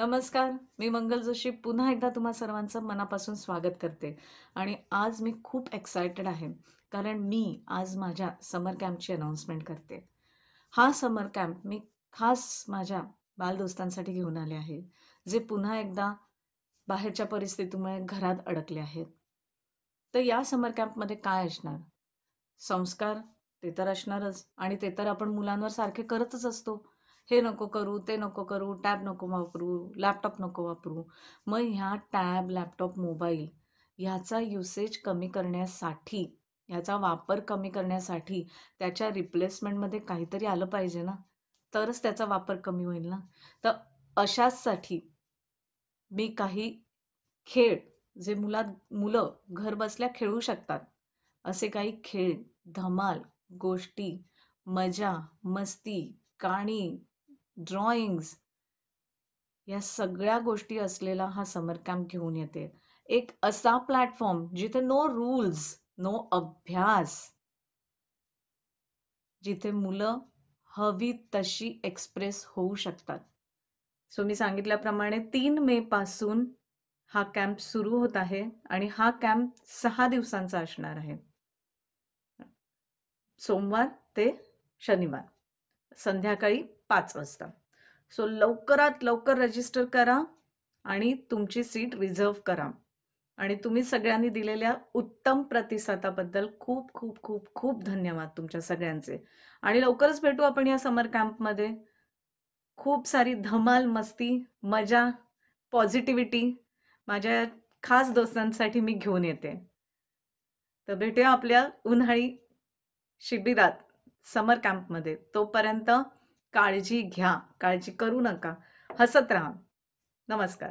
नमस्कार मी मंगल जोशी. पुन्हा एकदा तुम्हा सर्वांचं मनापासून स्वागत करते. आणि आज मी खूप एक्सायटेड आहे कारण मी आज माझ्या समर कॅम्पची अनाऊन्समेंट करते. हा समर कॅम्प मी खास माझ्या बालदोस्तांसाठी घेऊन आले आहे जे पुन्हा एकदा बाहेरच्या परिस्थितीमुळे घरात अडकले आहेत. तर या समर कॅम्पमध्ये काय असणार? संस्कार ते तर असणारच. आणि ते तर आपण मुलांवर सारखे करतच असतो. हे नको करू ते नको करू टॅब नको वापरू लॅपटॉप नको वापरू. मग ह्या टॅब लॅपटॉप मोबाईल ह्याचा युसेज कमी करण्यासाठी ह्याचा वापर कमी करण्यासाठी त्याच्या रिप्लेसमेंटमध्ये काहीतरी आलं पाहिजे ना? तरच त्याचा वापर कमी होईल ना? तर अशाचसाठी मी काही खेळ जे मुलात मुलं घर बसल्या खेळू शकतात असे काही खेळ धमाल गोष्टी मजा मस्ती गाणी ड्रॉइंग्स या सगळ्या गोष्टी असलेला हा समर कॅम्प घेऊन येते. एक असा प्लॅटफॉर्म जिथे नो रूल्स नो अभ्यास. जिथे मुलं हवी तशी एक्सप्रेस होऊ शकतात. सो मी सांगितल्याप्रमाणे तीन मे पासून हा कॅम्प सुरू होत आहे आणि हा कॅम्प सहा दिवसांचा असणार आहे. सोमवार ते शनिवार. संध्याकाळी पाच वाजता. सो लवकरात लवकर रजिस्टर करा आणि तुमची सीट रिझर्व करा. आणि तुम्ही सगळ्यांनी दिलेल्या उत्तम प्रतिसादाबद्दल खूप खूप खूप खूप धन्यवाद तुमच्या सगळ्यांचे. आणि लवकरच भेटू आपण या समर कॅम्पमध्ये खूप सारी धमाल मस्ती मजा पॉझिटिव्हिटी माझ्या खास दोस्तांसाठी मी घेऊन येते. तर भेटूया आपल्या उन्हाळी शिबिरात समर कॅम्पमध्ये तोपर्यंत काळजी घ्या काळजी करू नका. हसत राहा. नमस्कार.